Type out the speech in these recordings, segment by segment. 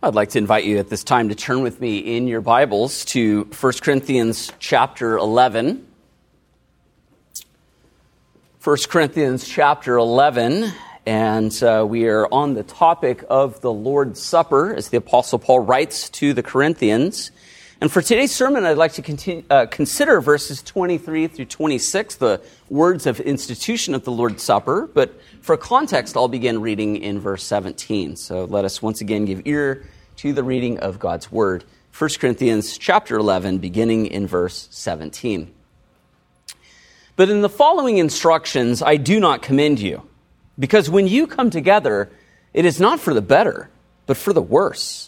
I'd like to invite you at this time to turn with me in your Bibles to 1 Corinthians chapter 11. 1 Corinthians chapter 11, and uh, we are on the topic of the Lord's Supper, as the Apostle Paul writes to the Corinthians. And for today's sermon, I'd like to continue, uh, consider verses 23 through 26, the words of institution of the Lord's Supper. But for context, I'll begin reading in verse 17. So let us once again give ear to the reading of God's Word. 1 Corinthians chapter 11, beginning in verse 17. But in the following instructions, I do not commend you, because when you come together, it is not for the better, but for the worse.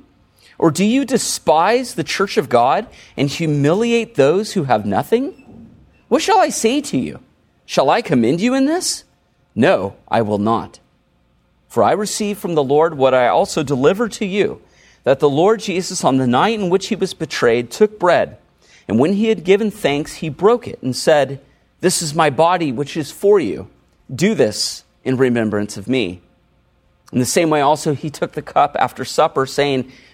Or do you despise the church of God and humiliate those who have nothing? What shall I say to you? Shall I commend you in this? No, I will not. For I received from the Lord what I also delivered to you that the Lord Jesus, on the night in which he was betrayed, took bread, and when he had given thanks, he broke it and said, This is my body, which is for you. Do this in remembrance of me. In the same way, also, he took the cup after supper, saying,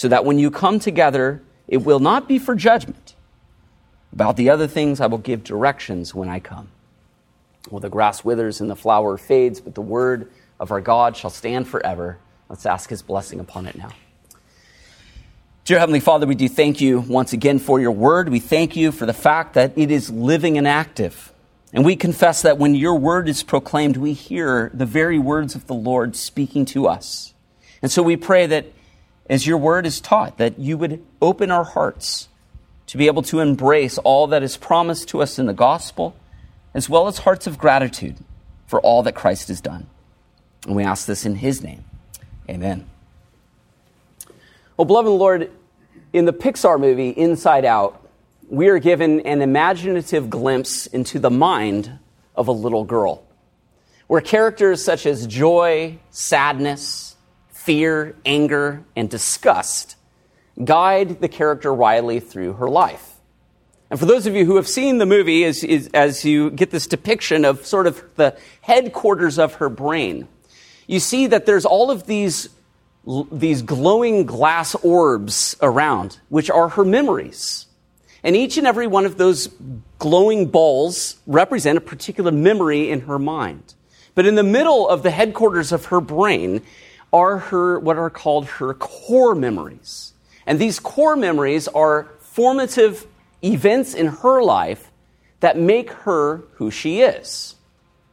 so that when you come together, it will not be for judgment. About the other things, I will give directions when I come. Well, the grass withers and the flower fades, but the word of our God shall stand forever. Let's ask his blessing upon it now. Dear Heavenly Father, we do thank you once again for your word. We thank you for the fact that it is living and active. And we confess that when your word is proclaimed, we hear the very words of the Lord speaking to us. And so we pray that as your word is taught, that you would open our hearts to be able to embrace all that is promised to us in the gospel, as well as hearts of gratitude for all that Christ has done. And we ask this in his name. Amen. Well, beloved Lord, in the Pixar movie Inside Out, we are given an imaginative glimpse into the mind of a little girl, where characters such as joy, sadness, fear, anger, and disgust guide the character Riley through her life. And for those of you who have seen the movie, as, as you get this depiction of sort of the headquarters of her brain, you see that there's all of these, these glowing glass orbs around, which are her memories. And each and every one of those glowing balls represent a particular memory in her mind. But in the middle of the headquarters of her brain are her, what are called her core memories. And these core memories are formative events in her life that make her who she is.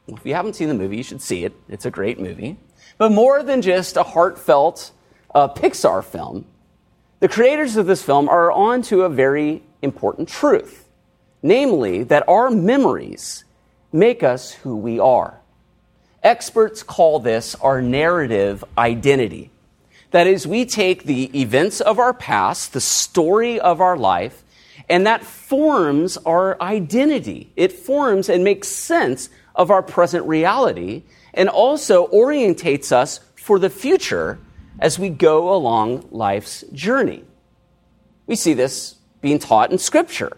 If you haven't seen the movie, you should see it. It's a great movie. But more than just a heartfelt uh, Pixar film, the creators of this film are on to a very important truth namely, that our memories make us who we are. Experts call this our narrative identity. That is, we take the events of our past, the story of our life, and that forms our identity. It forms and makes sense of our present reality and also orientates us for the future as we go along life's journey. We see this being taught in Scripture.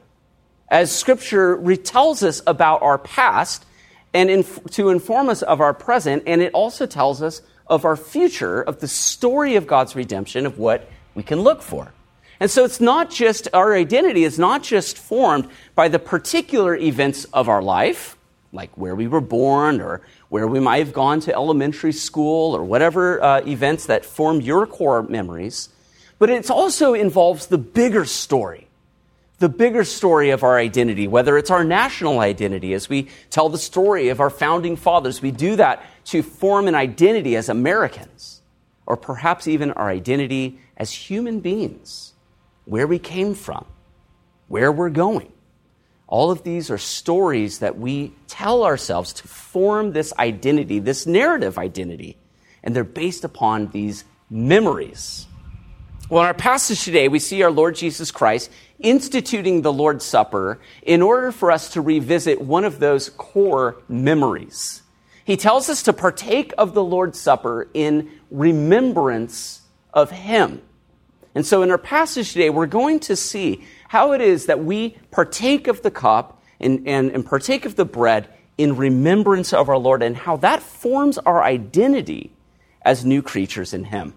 As Scripture retells us about our past and inf- to inform us of our present, and it also tells us of our future, of the story of God's redemption, of what we can look for. And so it's not just, our identity is not just formed by the particular events of our life, like where we were born or where we might have gone to elementary school or whatever uh, events that form your core memories, but it also involves the bigger story the bigger story of our identity, whether it's our national identity, as we tell the story of our founding fathers, we do that to form an identity as Americans, or perhaps even our identity as human beings, where we came from, where we're going. All of these are stories that we tell ourselves to form this identity, this narrative identity, and they're based upon these memories. Well, in our passage today, we see our Lord Jesus Christ instituting the Lord's Supper in order for us to revisit one of those core memories. He tells us to partake of the Lord's Supper in remembrance of Him. And so in our passage today, we're going to see how it is that we partake of the cup and, and, and partake of the bread in remembrance of our Lord and how that forms our identity as new creatures in Him.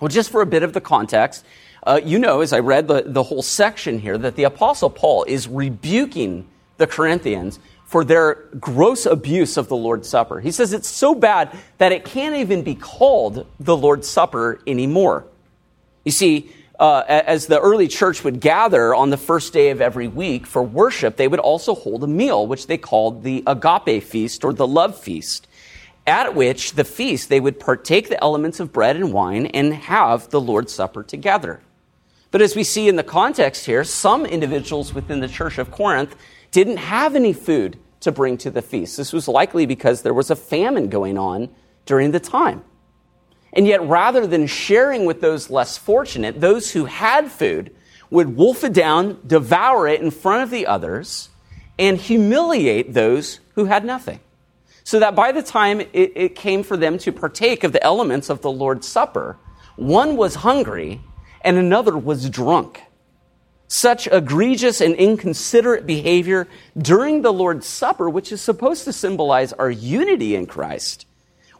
Well, just for a bit of the context, uh, you know, as I read the, the whole section here, that the Apostle Paul is rebuking the Corinthians for their gross abuse of the Lord's Supper. He says it's so bad that it can't even be called the Lord's Supper anymore. You see, uh, as the early church would gather on the first day of every week for worship, they would also hold a meal, which they called the agape feast or the love feast at which the feast they would partake the elements of bread and wine and have the Lord's Supper together. But as we see in the context here, some individuals within the church of Corinth didn't have any food to bring to the feast. This was likely because there was a famine going on during the time. And yet, rather than sharing with those less fortunate, those who had food would wolf it down, devour it in front of the others, and humiliate those who had nothing so that by the time it, it came for them to partake of the elements of the Lord's Supper, one was hungry and another was drunk. Such egregious and inconsiderate behavior during the Lord's Supper, which is supposed to symbolize our unity in Christ,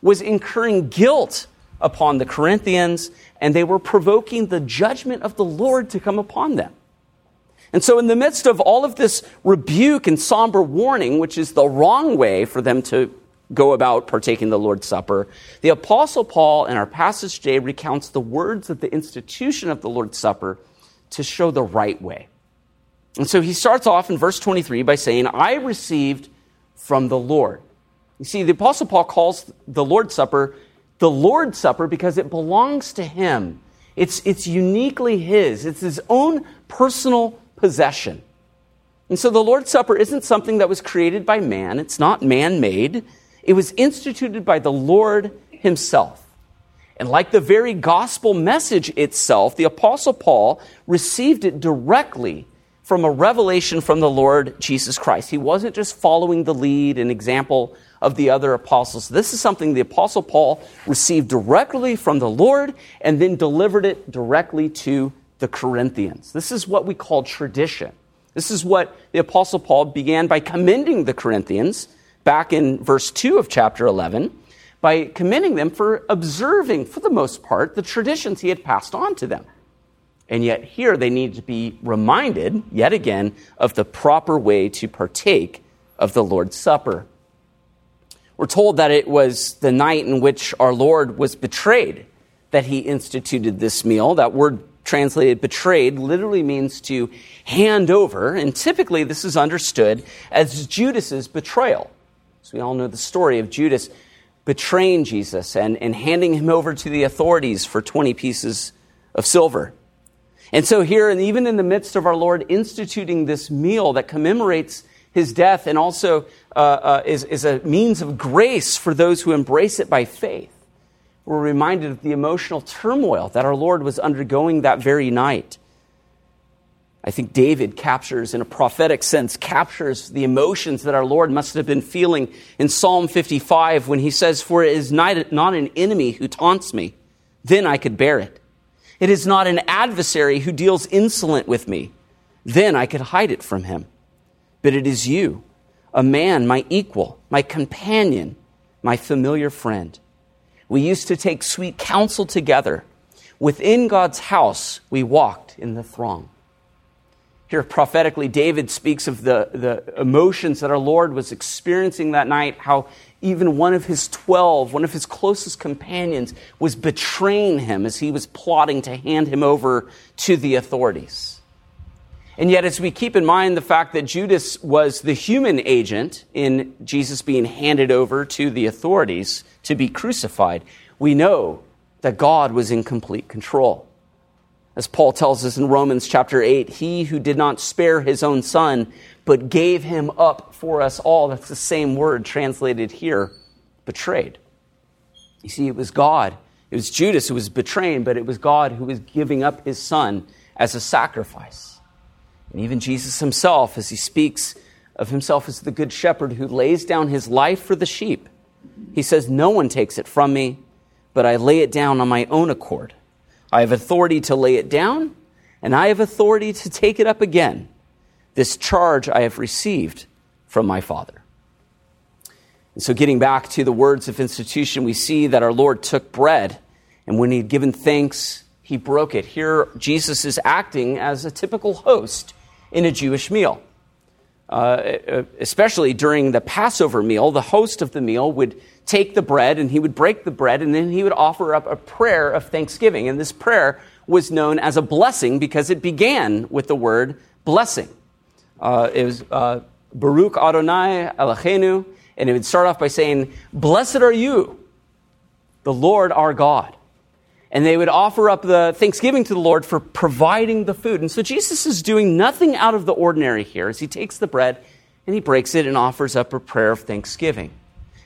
was incurring guilt upon the Corinthians, and they were provoking the judgment of the Lord to come upon them. And so, in the midst of all of this rebuke and somber warning, which is the wrong way for them to go about partaking the Lord's Supper, the Apostle Paul in our passage today recounts the words of the institution of the Lord's Supper to show the right way. And so he starts off in verse 23 by saying, I received from the Lord. You see, the Apostle Paul calls the Lord's Supper the Lord's Supper because it belongs to him. It's, it's uniquely his, it's his own personal possession. And so the Lord's Supper isn't something that was created by man, it's not man made. It was instituted by the Lord himself. And like the very gospel message itself, the Apostle Paul received it directly from a revelation from the Lord Jesus Christ. He wasn't just following the lead and example of the other apostles. This is something the Apostle Paul received directly from the Lord and then delivered it directly to the Corinthians. This is what we call tradition. This is what the Apostle Paul began by commending the Corinthians back in verse 2 of chapter 11 by commending them for observing, for the most part, the traditions he had passed on to them. And yet, here they need to be reminded, yet again, of the proper way to partake of the Lord's Supper. We're told that it was the night in which our Lord was betrayed that he instituted this meal. That word translated betrayed literally means to hand over, and typically this is understood as Judas's betrayal. So we all know the story of Judas betraying Jesus and, and handing him over to the authorities for 20 pieces of silver. And so, here, and even in the midst of our Lord instituting this meal that commemorates his death and also uh, uh, is, is a means of grace for those who embrace it by faith, we're reminded of the emotional turmoil that our Lord was undergoing that very night. I think David captures, in a prophetic sense, captures the emotions that our Lord must have been feeling in Psalm 55 when he says, For it is not an enemy who taunts me, then I could bear it. It is not an adversary who deals insolent with me. Then I could hide it from him. But it is you, a man, my equal, my companion, my familiar friend. We used to take sweet counsel together. Within God's house, we walked in the throng. Here, prophetically, David speaks of the, the emotions that our Lord was experiencing that night, how even one of his 12, one of his closest companions, was betraying him as he was plotting to hand him over to the authorities. And yet, as we keep in mind the fact that Judas was the human agent in Jesus being handed over to the authorities to be crucified, we know that God was in complete control. As Paul tells us in Romans chapter 8, he who did not spare his own son, but gave him up for us all, that's the same word translated here, betrayed. You see, it was God. It was Judas who was betraying, but it was God who was giving up his son as a sacrifice. And even Jesus himself, as he speaks of himself as the good shepherd who lays down his life for the sheep, he says, No one takes it from me, but I lay it down on my own accord. I have authority to lay it down, and I have authority to take it up again. This charge I have received from my Father. And so, getting back to the words of institution, we see that our Lord took bread, and when he had given thanks, he broke it. Here, Jesus is acting as a typical host in a Jewish meal. Uh, especially during the Passover meal, the host of the meal would take the bread and he would break the bread and then he would offer up a prayer of thanksgiving. And this prayer was known as a blessing because it began with the word blessing. Uh, it was uh, Baruch Adonai Eloheinu, and it would start off by saying, Blessed are you, the Lord our God. And they would offer up the thanksgiving to the Lord for providing the food. And so Jesus is doing nothing out of the ordinary here as he takes the bread and he breaks it and offers up a prayer of thanksgiving.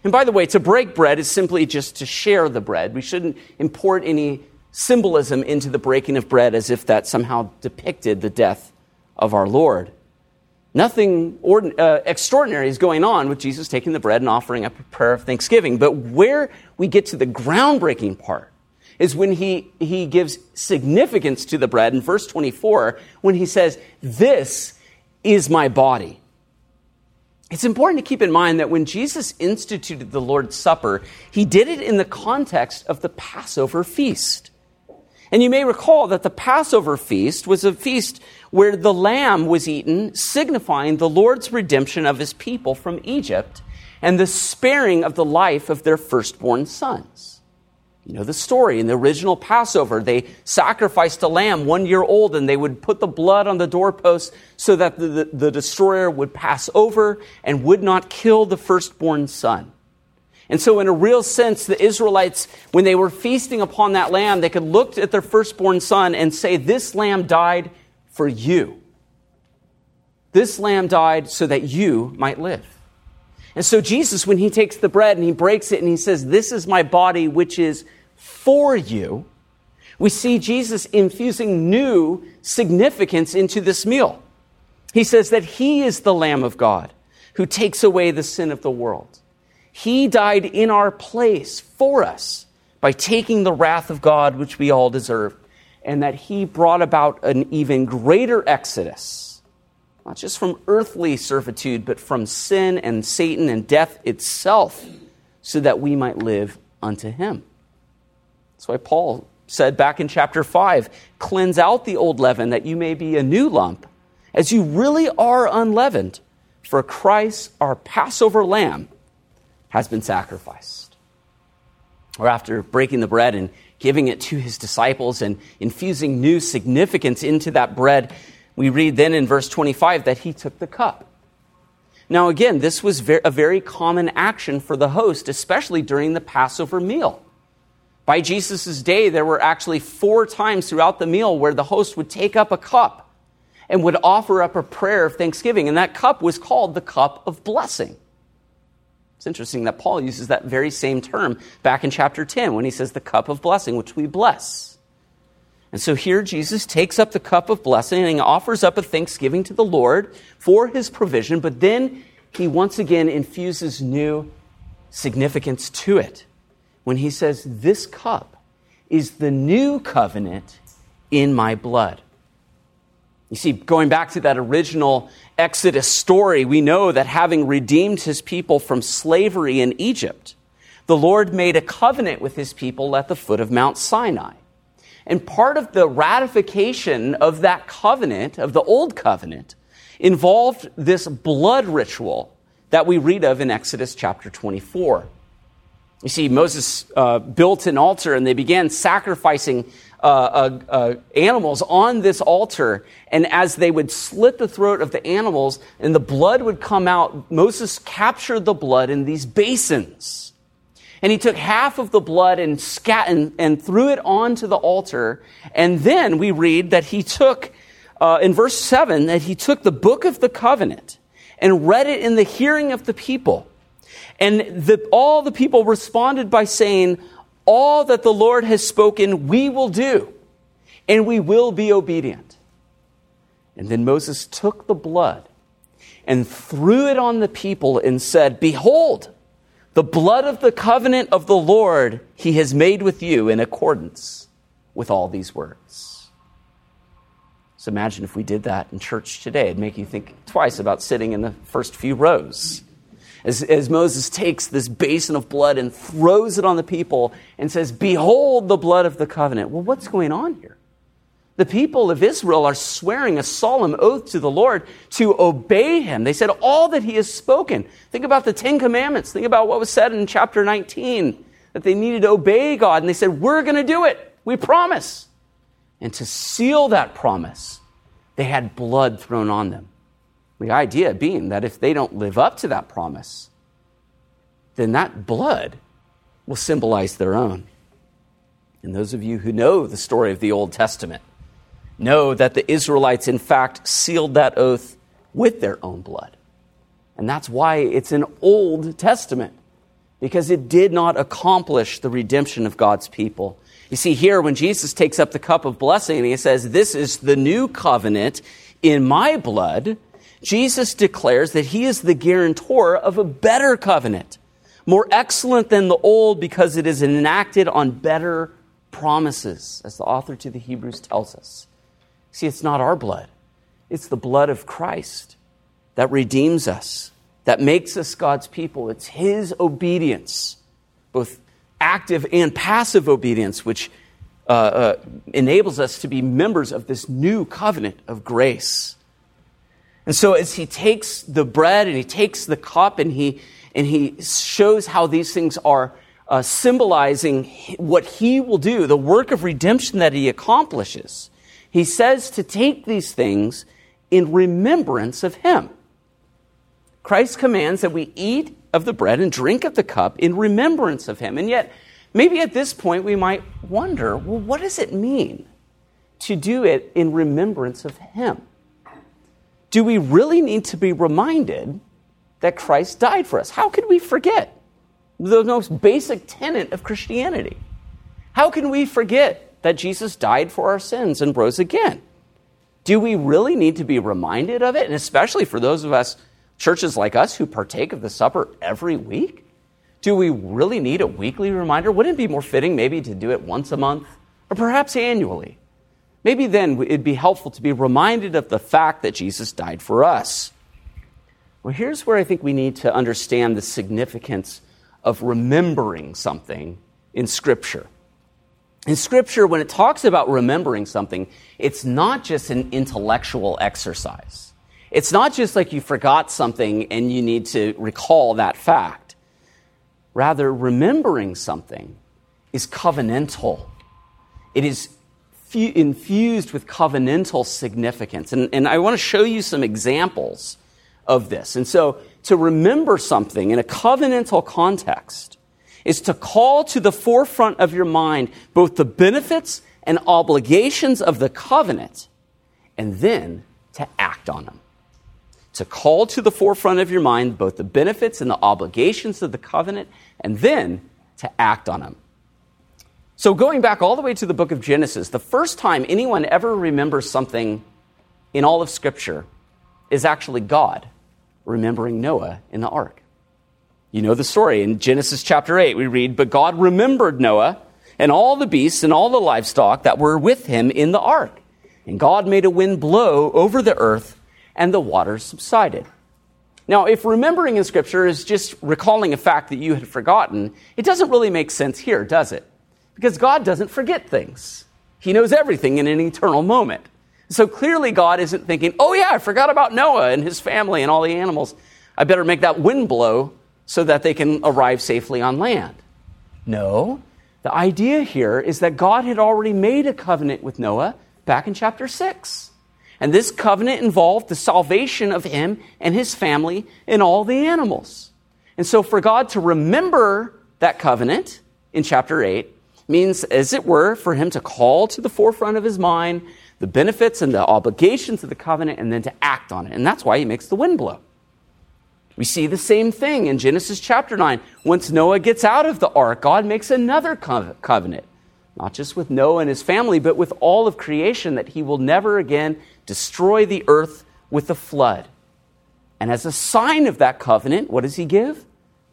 And by the way, to break bread is simply just to share the bread. We shouldn't import any symbolism into the breaking of bread as if that somehow depicted the death of our Lord. Nothing ordin- uh, extraordinary is going on with Jesus taking the bread and offering up a prayer of thanksgiving. But where we get to the groundbreaking part is when he, he gives significance to the bread in verse 24 when he says, This is my body it's important to keep in mind that when Jesus instituted the Lord's Supper, he did it in the context of the Passover feast. And you may recall that the Passover feast was a feast where the lamb was eaten, signifying the Lord's redemption of his people from Egypt and the sparing of the life of their firstborn sons. You know the story. In the original Passover, they sacrificed a lamb one year old and they would put the blood on the doorpost so that the, the, the, destroyer would pass over and would not kill the firstborn son. And so, in a real sense, the Israelites, when they were feasting upon that lamb, they could look at their firstborn son and say, This lamb died for you. This lamb died so that you might live. And so Jesus, when he takes the bread and he breaks it and he says, This is my body, which is for you, we see Jesus infusing new significance into this meal. He says that he is the Lamb of God who takes away the sin of the world. He died in our place for us by taking the wrath of God, which we all deserve, and that he brought about an even greater exodus not just from earthly servitude, but from sin and Satan and death itself, so that we might live unto him. That's why Paul said back in chapter 5 cleanse out the old leaven that you may be a new lump, as you really are unleavened, for Christ, our Passover lamb, has been sacrificed. Or after breaking the bread and giving it to his disciples and infusing new significance into that bread, we read then in verse 25 that he took the cup. Now, again, this was a very common action for the host, especially during the Passover meal. By Jesus' day, there were actually four times throughout the meal where the host would take up a cup and would offer up a prayer of thanksgiving. And that cup was called the cup of blessing. It's interesting that Paul uses that very same term back in chapter 10 when he says the cup of blessing, which we bless. And so here Jesus takes up the cup of blessing and he offers up a thanksgiving to the Lord for his provision, but then he once again infuses new significance to it when he says, This cup is the new covenant in my blood. You see, going back to that original Exodus story, we know that having redeemed his people from slavery in Egypt, the Lord made a covenant with his people at the foot of Mount Sinai. And part of the ratification of that covenant, of the old covenant, involved this blood ritual that we read of in Exodus chapter 24. You see, Moses uh, built an altar and they began sacrificing uh, uh, uh, animals on this altar. And as they would slit the throat of the animals and the blood would come out, Moses captured the blood in these basins. And he took half of the blood and, scat- and, and threw it onto the altar. And then we read that he took, uh, in verse 7, that he took the book of the covenant and read it in the hearing of the people. And the, all the people responded by saying, All that the Lord has spoken, we will do, and we will be obedient. And then Moses took the blood and threw it on the people and said, Behold, the blood of the covenant of the Lord he has made with you in accordance with all these words. So imagine if we did that in church today. It'd make you think twice about sitting in the first few rows as, as Moses takes this basin of blood and throws it on the people and says, Behold the blood of the covenant. Well, what's going on here? The people of Israel are swearing a solemn oath to the Lord to obey him. They said, All that he has spoken. Think about the Ten Commandments. Think about what was said in chapter 19 that they needed to obey God. And they said, We're going to do it. We promise. And to seal that promise, they had blood thrown on them. The idea being that if they don't live up to that promise, then that blood will symbolize their own. And those of you who know the story of the Old Testament know that the Israelites, in fact, sealed that oath with their own blood. And that's why it's an Old Testament, because it did not accomplish the redemption of God's people. You see, here, when Jesus takes up the cup of blessing, and he says, This is the new covenant in my blood Jesus declares that he is the guarantor of a better covenant, more excellent than the old because it is enacted on better promises, as the author to the Hebrews tells us. See, it's not our blood, it's the blood of Christ that redeems us, that makes us God's people. It's his obedience, both active and passive obedience, which uh, uh, enables us to be members of this new covenant of grace. And so as he takes the bread and he takes the cup and he, and he shows how these things are uh, symbolizing what he will do, the work of redemption that he accomplishes, he says to take these things in remembrance of him. Christ commands that we eat of the bread and drink of the cup in remembrance of him. And yet, maybe at this point we might wonder well, what does it mean to do it in remembrance of him? Do we really need to be reminded that Christ died for us? How could we forget the most basic tenet of Christianity? How can we forget that Jesus died for our sins and rose again? Do we really need to be reminded of it? And especially for those of us, churches like us, who partake of the supper every week? Do we really need a weekly reminder? Wouldn't it be more fitting maybe to do it once a month or perhaps annually? Maybe then it'd be helpful to be reminded of the fact that Jesus died for us. Well, here's where I think we need to understand the significance of remembering something in Scripture. In Scripture, when it talks about remembering something, it's not just an intellectual exercise. It's not just like you forgot something and you need to recall that fact. Rather, remembering something is covenantal. It is infused with covenantal significance. And, and I want to show you some examples of this. And so, to remember something in a covenantal context is to call to the forefront of your mind both the benefits and obligations of the covenant and then to act on them. To call to the forefront of your mind both the benefits and the obligations of the covenant and then to act on them. So, going back all the way to the book of Genesis, the first time anyone ever remembers something in all of Scripture is actually God remembering Noah in the ark. You know the story. In Genesis chapter 8, we read, But God remembered Noah and all the beasts and all the livestock that were with him in the ark. And God made a wind blow over the earth, and the waters subsided. Now, if remembering in Scripture is just recalling a fact that you had forgotten, it doesn't really make sense here, does it? Because God doesn't forget things. He knows everything in an eternal moment. So clearly, God isn't thinking, oh, yeah, I forgot about Noah and his family and all the animals. I better make that wind blow so that they can arrive safely on land. No, the idea here is that God had already made a covenant with Noah back in chapter 6. And this covenant involved the salvation of him and his family and all the animals. And so, for God to remember that covenant in chapter 8 means, as it were, for him to call to the forefront of his mind the benefits and the obligations of the covenant and then to act on it. And that's why he makes the wind blow. We see the same thing in Genesis chapter 9. Once Noah gets out of the ark, God makes another covenant, not just with Noah and his family, but with all of creation, that he will never again destroy the earth with a flood. And as a sign of that covenant, what does he give?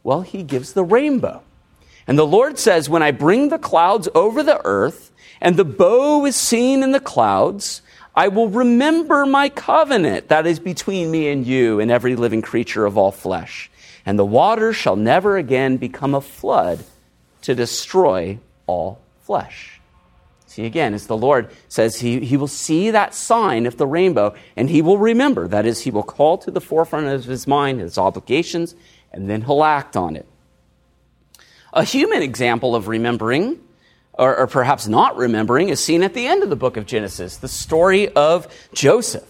Well, he gives the rainbow. And the Lord says, When I bring the clouds over the earth, and the bow is seen in the clouds, I will remember my covenant that is between me and you and every living creature of all flesh. And the water shall never again become a flood to destroy all flesh. See, again, as the Lord says, he, he will see that sign of the rainbow and he will remember. That is, he will call to the forefront of his mind his obligations and then he'll act on it. A human example of remembering or, or perhaps not remembering, is seen at the end of the book of Genesis, the story of Joseph.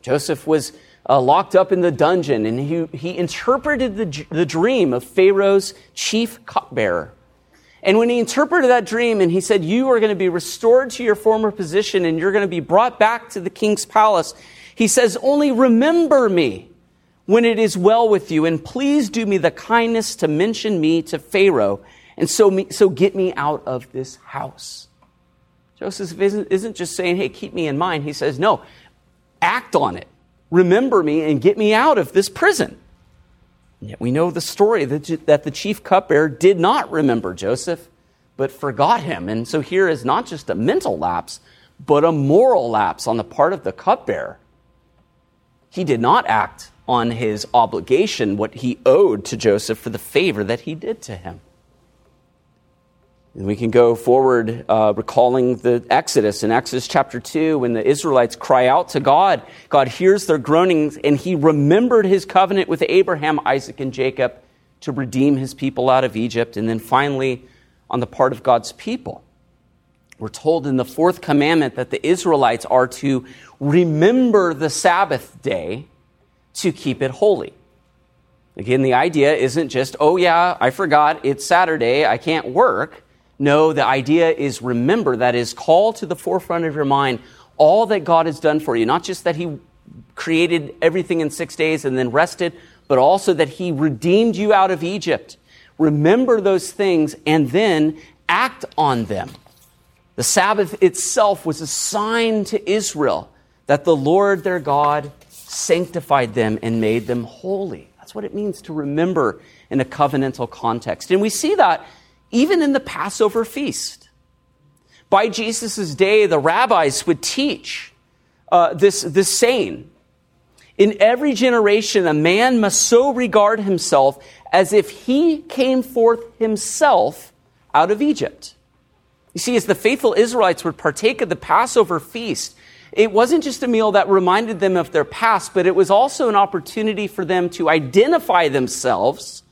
Joseph was uh, locked up in the dungeon, and he, he interpreted the, the dream of Pharaoh's chief cupbearer. And when he interpreted that dream and he said, You are going to be restored to your former position and you're going to be brought back to the king's palace, he says, Only remember me when it is well with you, and please do me the kindness to mention me to Pharaoh and so, me, so get me out of this house. Joseph isn't, isn't just saying, hey, keep me in mind. He says, no, act on it. Remember me and get me out of this prison. And yet we know the story that, that the chief cupbearer did not remember Joseph, but forgot him. And so here is not just a mental lapse, but a moral lapse on the part of the cupbearer. He did not act on his obligation, what he owed to Joseph for the favor that he did to him. And we can go forward uh, recalling the Exodus in Exodus chapter 2 when the Israelites cry out to God. God hears their groanings and he remembered his covenant with Abraham, Isaac, and Jacob to redeem his people out of Egypt. And then finally, on the part of God's people, we're told in the fourth commandment that the Israelites are to remember the Sabbath day to keep it holy. Again, the idea isn't just, oh yeah, I forgot, it's Saturday, I can't work. No, the idea is remember, that is, call to the forefront of your mind all that God has done for you. Not just that He created everything in six days and then rested, but also that He redeemed you out of Egypt. Remember those things and then act on them. The Sabbath itself was a sign to Israel that the Lord their God sanctified them and made them holy. That's what it means to remember in a covenantal context. And we see that even in the Passover feast. By Jesus' day, the rabbis would teach uh, this, this saying In every generation, a man must so regard himself as if he came forth himself out of Egypt. You see, as the faithful Israelites would partake of the Passover feast, it wasn't just a meal that reminded them of their past, but it was also an opportunity for them to identify themselves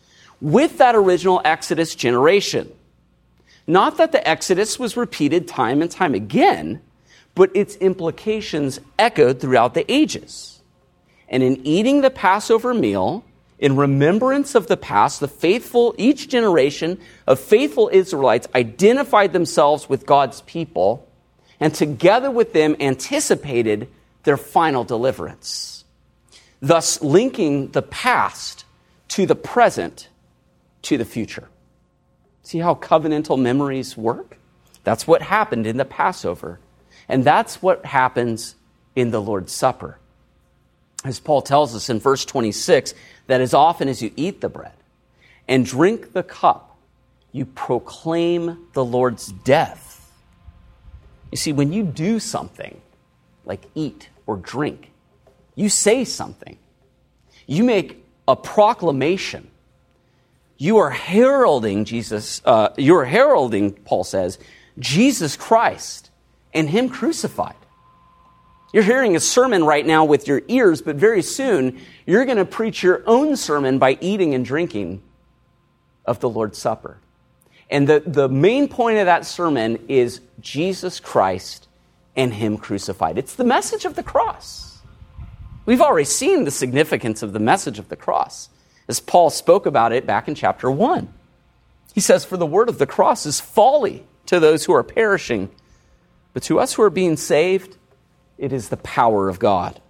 with that original Exodus generation. Not that the Exodus was repeated time and time again, but its implications echoed throughout the ages. And in eating the Passover meal, in remembrance of the past, the faithful, each generation of faithful Israelites identified themselves with God's people and together with them anticipated their final deliverance, thus linking the past to the present to the future. See how covenantal memories work? That's what happened in the Passover. And that's what happens in the Lord's Supper. As Paul tells us in verse 26, that as often as you eat the bread and drink the cup, you proclaim the Lord's death. You see, when you do something like eat or drink, you say something, you make a proclamation. You are heralding Jesus, uh, you're heralding, Paul says, Jesus Christ and Him crucified. You're hearing a sermon right now with your ears, but very soon you're going to preach your own sermon by eating and drinking of the Lord's Supper. And the, the main point of that sermon is Jesus Christ and Him crucified. It's the message of the cross. We've already seen the significance of the message of the cross, as Paul spoke about it back in chapter 1. He says, For the word of the cross is folly to those who are perishing, but to us who are being saved, it is the power of God.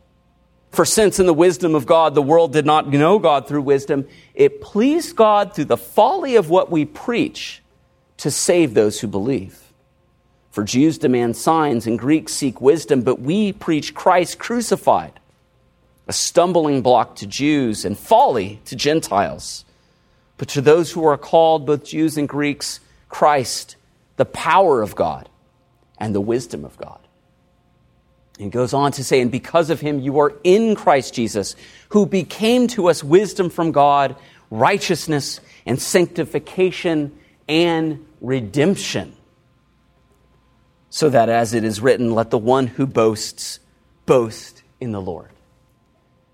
For since in the wisdom of God the world did not know God through wisdom, it pleased God through the folly of what we preach to save those who believe. For Jews demand signs and Greeks seek wisdom, but we preach Christ crucified, a stumbling block to Jews and folly to Gentiles. But to those who are called, both Jews and Greeks, Christ, the power of God and the wisdom of God. He goes on to say, And because of him, you are in Christ Jesus, who became to us wisdom from God, righteousness and sanctification and redemption. So that as it is written, let the one who boasts boast in the Lord.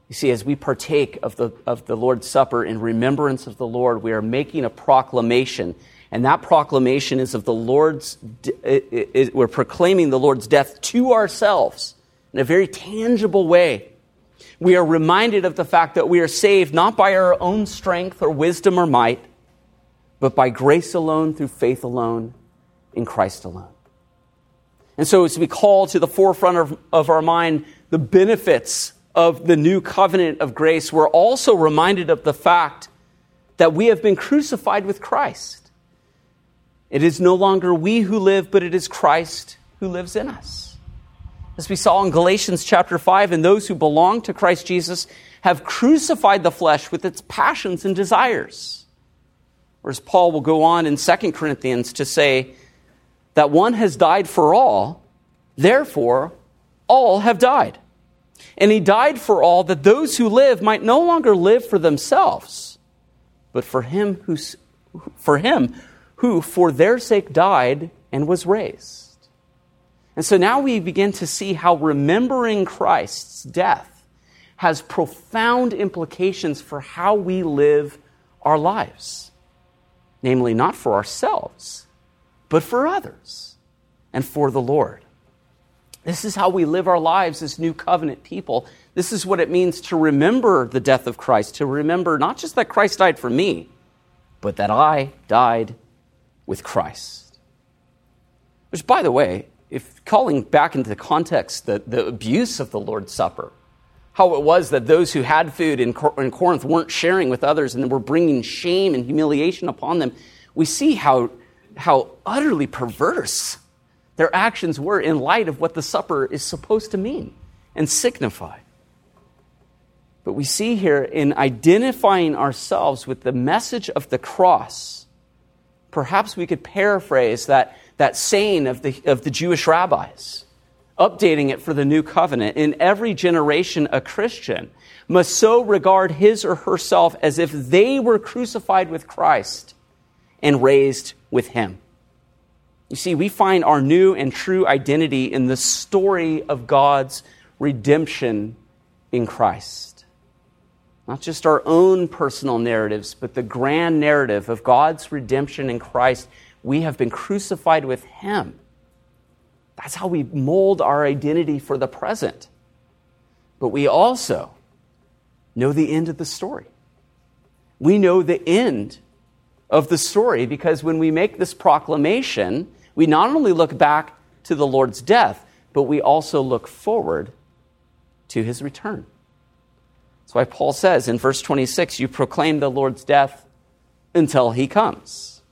You see, as we partake of the, of the Lord's Supper in remembrance of the Lord, we are making a proclamation. And that proclamation is of the Lord's, it, it, we're proclaiming the Lord's death to ourselves in a very tangible way. We are reminded of the fact that we are saved not by our own strength or wisdom or might, but by grace alone, through faith alone, in Christ alone. And so, as we call to the forefront of, of our mind the benefits of the new covenant of grace, we're also reminded of the fact that we have been crucified with Christ. It is no longer we who live, but it is Christ who lives in us. As we saw in Galatians chapter 5, and those who belong to Christ Jesus have crucified the flesh with its passions and desires. Whereas Paul will go on in 2 Corinthians to say that one has died for all, therefore all have died. And he died for all that those who live might no longer live for themselves, but for him who, for him who for their sake died and was raised. And so now we begin to see how remembering Christ's death has profound implications for how we live our lives namely, not for ourselves, but for others and for the Lord. This is how we live our lives as new covenant people. This is what it means to remember the death of Christ, to remember not just that Christ died for me, but that I died with Christ. Which, by the way, if calling back into the context the, the abuse of the Lord's Supper, how it was that those who had food in, in Corinth weren't sharing with others and were bringing shame and humiliation upon them, we see how, how utterly perverse their actions were in light of what the supper is supposed to mean and signify. But we see here in identifying ourselves with the message of the cross, perhaps we could paraphrase that, that saying of the, of the Jewish rabbis updating it for the new covenant. In every generation, a Christian must so regard his or herself as if they were crucified with Christ and raised with him. You see, we find our new and true identity in the story of God's redemption in Christ. Not just our own personal narratives, but the grand narrative of God's redemption in Christ. We have been crucified with Him. That's how we mold our identity for the present. But we also know the end of the story. We know the end of the story because when we make this proclamation, we not only look back to the Lord's death, but we also look forward to his return. That's why Paul says in verse 26 you proclaim the Lord's death until he comes.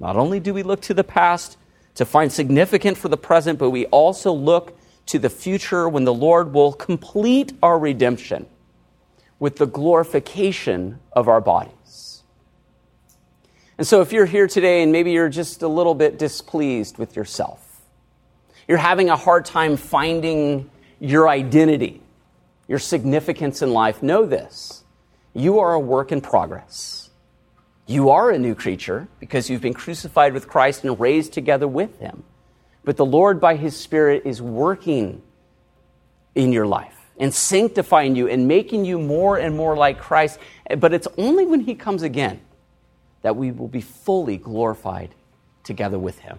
Not only do we look to the past, to find significant for the present, but we also look to the future when the Lord will complete our redemption with the glorification of our bodies. And so, if you're here today and maybe you're just a little bit displeased with yourself, you're having a hard time finding your identity, your significance in life, know this. You are a work in progress. You are a new creature because you've been crucified with Christ and raised together with him. But the Lord, by his Spirit, is working in your life and sanctifying you and making you more and more like Christ. But it's only when he comes again that we will be fully glorified together with him.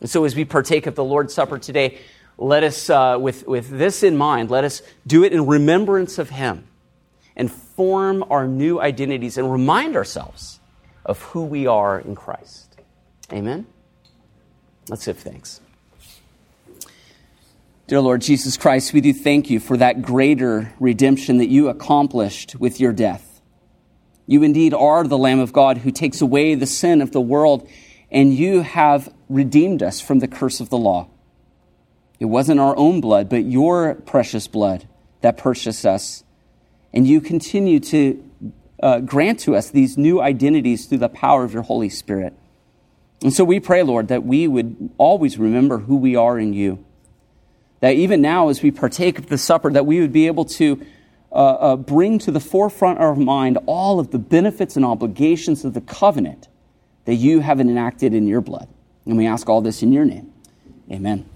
And so, as we partake of the Lord's Supper today, let us, uh, with, with this in mind, let us do it in remembrance of him and form our new identities and remind ourselves of who we are in Christ. Amen? Let's give thanks. Dear Lord Jesus Christ, we do thank you for that greater redemption that you accomplished with your death. You indeed are the Lamb of God who takes away the sin of the world, and you have redeemed us from the curse of the law. It wasn't our own blood, but your precious blood that purchased us. And you continue to uh, grant to us these new identities through the power of your Holy Spirit. And so we pray, Lord, that we would always remember who we are in you. That even now, as we partake of the supper, that we would be able to uh, uh, bring to the forefront of our mind all of the benefits and obligations of the covenant that you have enacted in your blood. And we ask all this in your name. Amen.